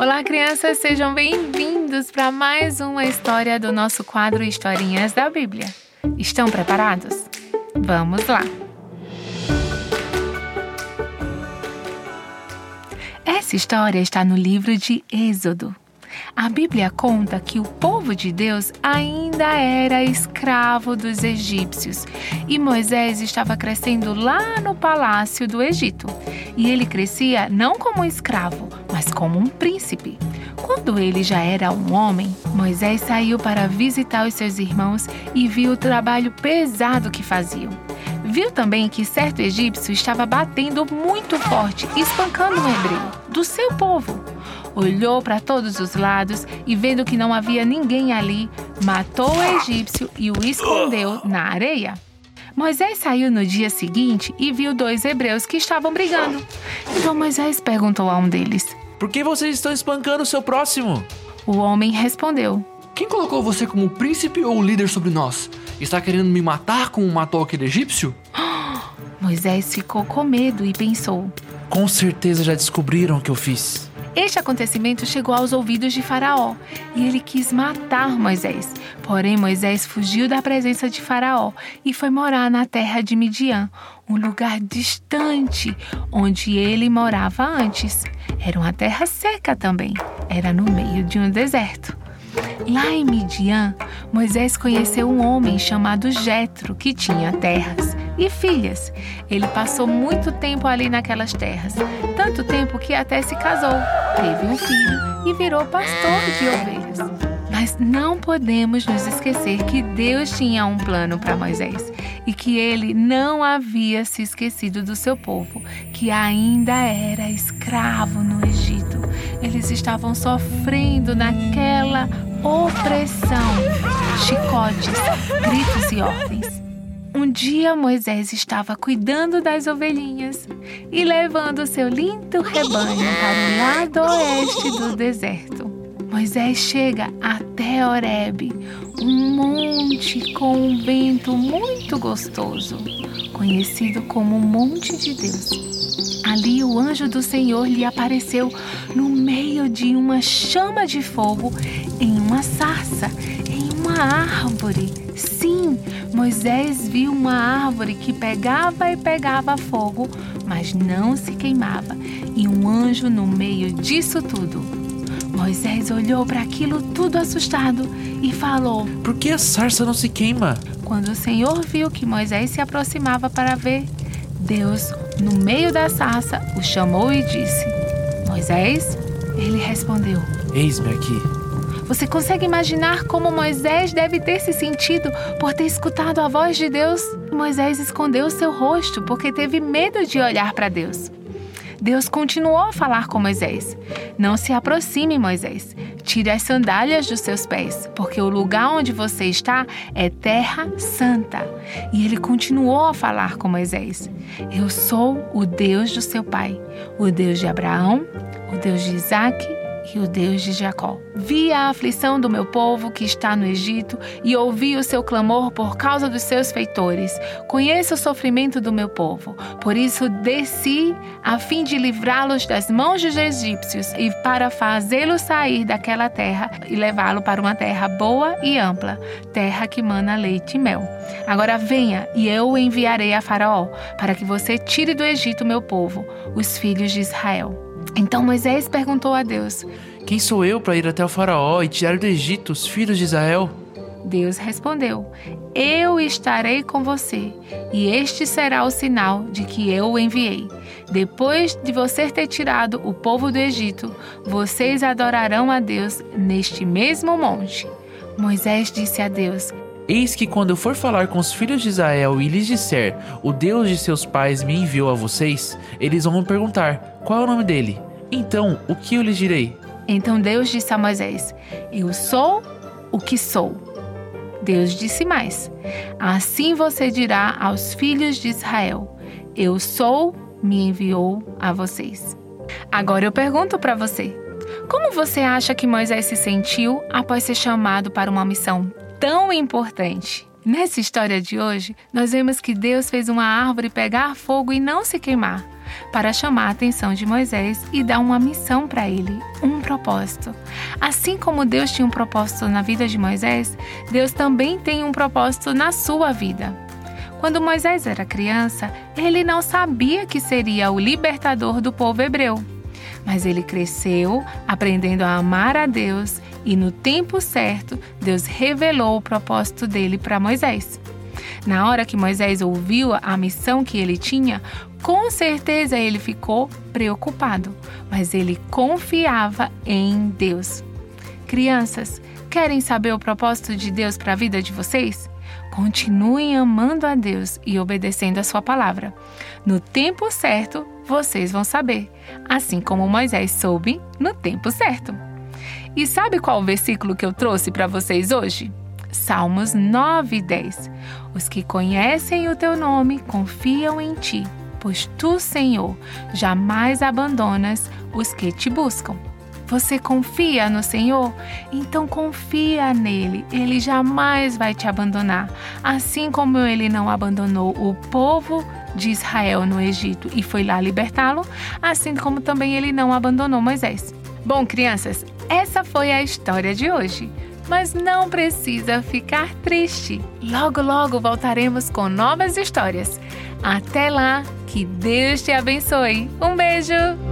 Olá, crianças, sejam bem-vindos para mais uma história do nosso quadro Historinhas da Bíblia. Estão preparados? Vamos lá! Essa história está no livro de Êxodo. A Bíblia conta que o povo de Deus ainda era escravo dos egípcios e Moisés estava crescendo lá no palácio do Egito. E ele crescia não como escravo, mas como um príncipe. Quando ele já era um homem, Moisés saiu para visitar os seus irmãos e viu o trabalho pesado que faziam. Viu também que certo egípcio estava batendo muito forte espancando um hebreu, do seu povo. Olhou para todos os lados e, vendo que não havia ninguém ali, matou o egípcio e o escondeu na areia. Moisés saiu no dia seguinte e viu dois hebreus que estavam brigando. Então Moisés perguntou a um deles: Por que vocês estão espancando o seu próximo? O homem respondeu: Quem colocou você como príncipe ou líder sobre nós? Está querendo me matar como matou aquele egípcio? Moisés ficou com medo e pensou: Com certeza já descobriram o que eu fiz. Este acontecimento chegou aos ouvidos de Faraó e ele quis matar Moisés. Porém, Moisés fugiu da presença de Faraó e foi morar na terra de Midian, um lugar distante onde ele morava antes. Era uma terra seca também, era no meio de um deserto. Lá em Midian, Moisés conheceu um homem chamado Jetro, que tinha terras e filhas. Ele passou muito tempo ali naquelas terras, tanto tempo que até se casou, teve um filho e virou pastor de ovelhas. Mas não podemos nos esquecer que Deus tinha um plano para Moisés e que ele não havia se esquecido do seu povo, que ainda era escravo no Egito. Eles estavam sofrendo naquela opressão, chicotes, gritos e ordens. Um dia Moisés estava cuidando das ovelhinhas e levando seu lindo rebanho para o lado oeste do deserto. Moisés chega até Horebe, um monte com um vento muito gostoso, conhecido como Monte de Deus. Ali o anjo do Senhor lhe apareceu no meio de uma chama de fogo em uma sarça, em uma árvore. Sim, Moisés viu uma árvore que pegava e pegava fogo, mas não se queimava, e um anjo no meio disso tudo. Moisés olhou para aquilo tudo assustado e falou: Por que a sarça não se queima? Quando o Senhor viu que Moisés se aproximava para ver, Deus, no meio da sarça, o chamou e disse: Moisés? Ele respondeu: Eis-me aqui. Você consegue imaginar como Moisés deve ter se sentido por ter escutado a voz de Deus? Moisés escondeu seu rosto porque teve medo de olhar para Deus. Deus continuou a falar com Moisés: Não se aproxime, Moisés. Tire as sandálias dos seus pés, porque o lugar onde você está é terra santa. E ele continuou a falar com Moisés: Eu sou o Deus do seu pai, o Deus de Abraão, o Deus de Isaque e o Deus de Jacó. Vi a aflição do meu povo que está no Egito e ouvi o seu clamor por causa dos seus feitores. Conheço o sofrimento do meu povo. Por isso desci a fim de livrá-los das mãos dos egípcios e para fazê-los sair daquela terra e levá-lo para uma terra boa e ampla, terra que mana leite e mel. Agora venha e eu o enviarei a Faraó para que você tire do Egito meu povo, os filhos de Israel. Então Moisés perguntou a Deus: Quem sou eu para ir até o Faraó e tirar do Egito os filhos de Israel? Deus respondeu: Eu estarei com você, e este será o sinal de que eu o enviei. Depois de você ter tirado o povo do Egito, vocês adorarão a Deus neste mesmo monte. Moisés disse a Deus: Eis que quando eu for falar com os filhos de Israel e lhes disser: O Deus de seus pais me enviou a vocês, eles vão me perguntar: Qual é o nome dele? Então, o que eu lhes direi? Então Deus disse a Moisés: Eu sou o que sou. Deus disse mais: Assim você dirá aos filhos de Israel: Eu sou, me enviou a vocês. Agora eu pergunto para você: como você acha que Moisés se sentiu após ser chamado para uma missão tão importante? Nessa história de hoje, nós vemos que Deus fez uma árvore pegar fogo e não se queimar. para chamar a atenção de Moisés e dar uma missão para ele, um propósito. Assim como Deus tinha um propósito na vida de Moisés, Deus também tem um propósito na sua vida. Quando Moisés era criança, ele não sabia que seria o libertador do povo hebreu. Mas ele cresceu aprendendo a amar a Deus e no tempo certo, Deus revelou o propósito dele para Moisés. Na hora que Moisés ouviu a missão que ele tinha, com certeza ele ficou preocupado, mas ele confiava em Deus. Crianças, querem saber o propósito de Deus para a vida de vocês? Continuem amando a Deus e obedecendo a Sua palavra. No tempo certo, vocês vão saber, assim como Moisés soube no tempo certo. E sabe qual o versículo que eu trouxe para vocês hoje? Salmos 9 e 10. Os que conhecem o teu nome confiam em ti, pois tu, Senhor, jamais abandonas os que te buscam. Você confia no Senhor? Então confia nele. Ele jamais vai te abandonar. Assim como ele não abandonou o povo de Israel no Egito e foi lá libertá-lo, assim como também ele não abandonou Moisés. Bom, crianças, essa foi a história de hoje. Mas não precisa ficar triste. Logo, logo voltaremos com novas histórias. Até lá, que Deus te abençoe. Um beijo!